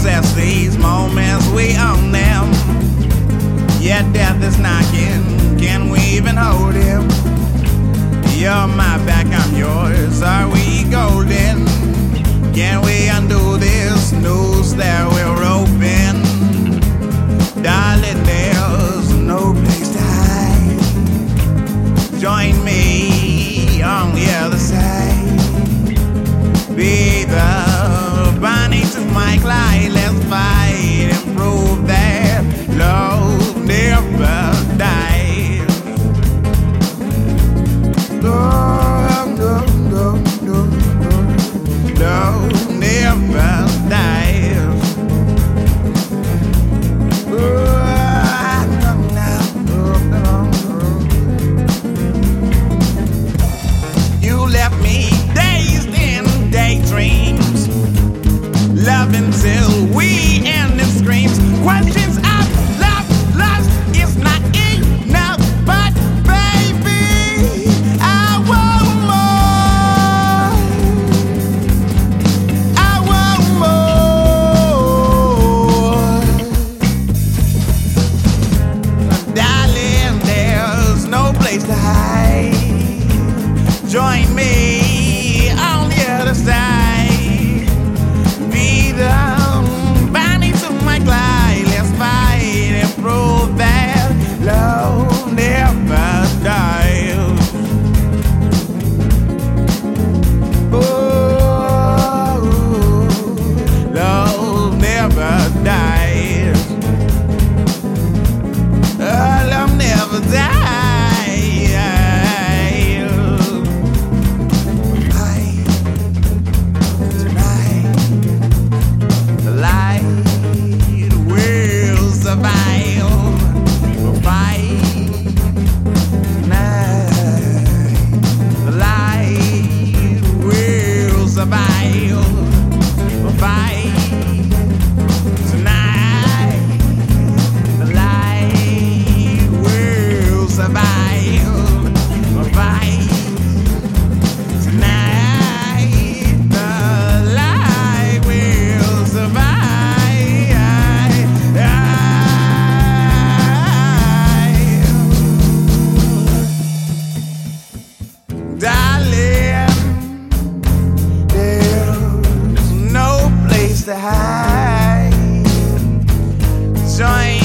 possess these moments we own them Yet death is knocking, can we even hold him? You're my back, I'm yours, are we golden? Can we undo we and them screams. survive. night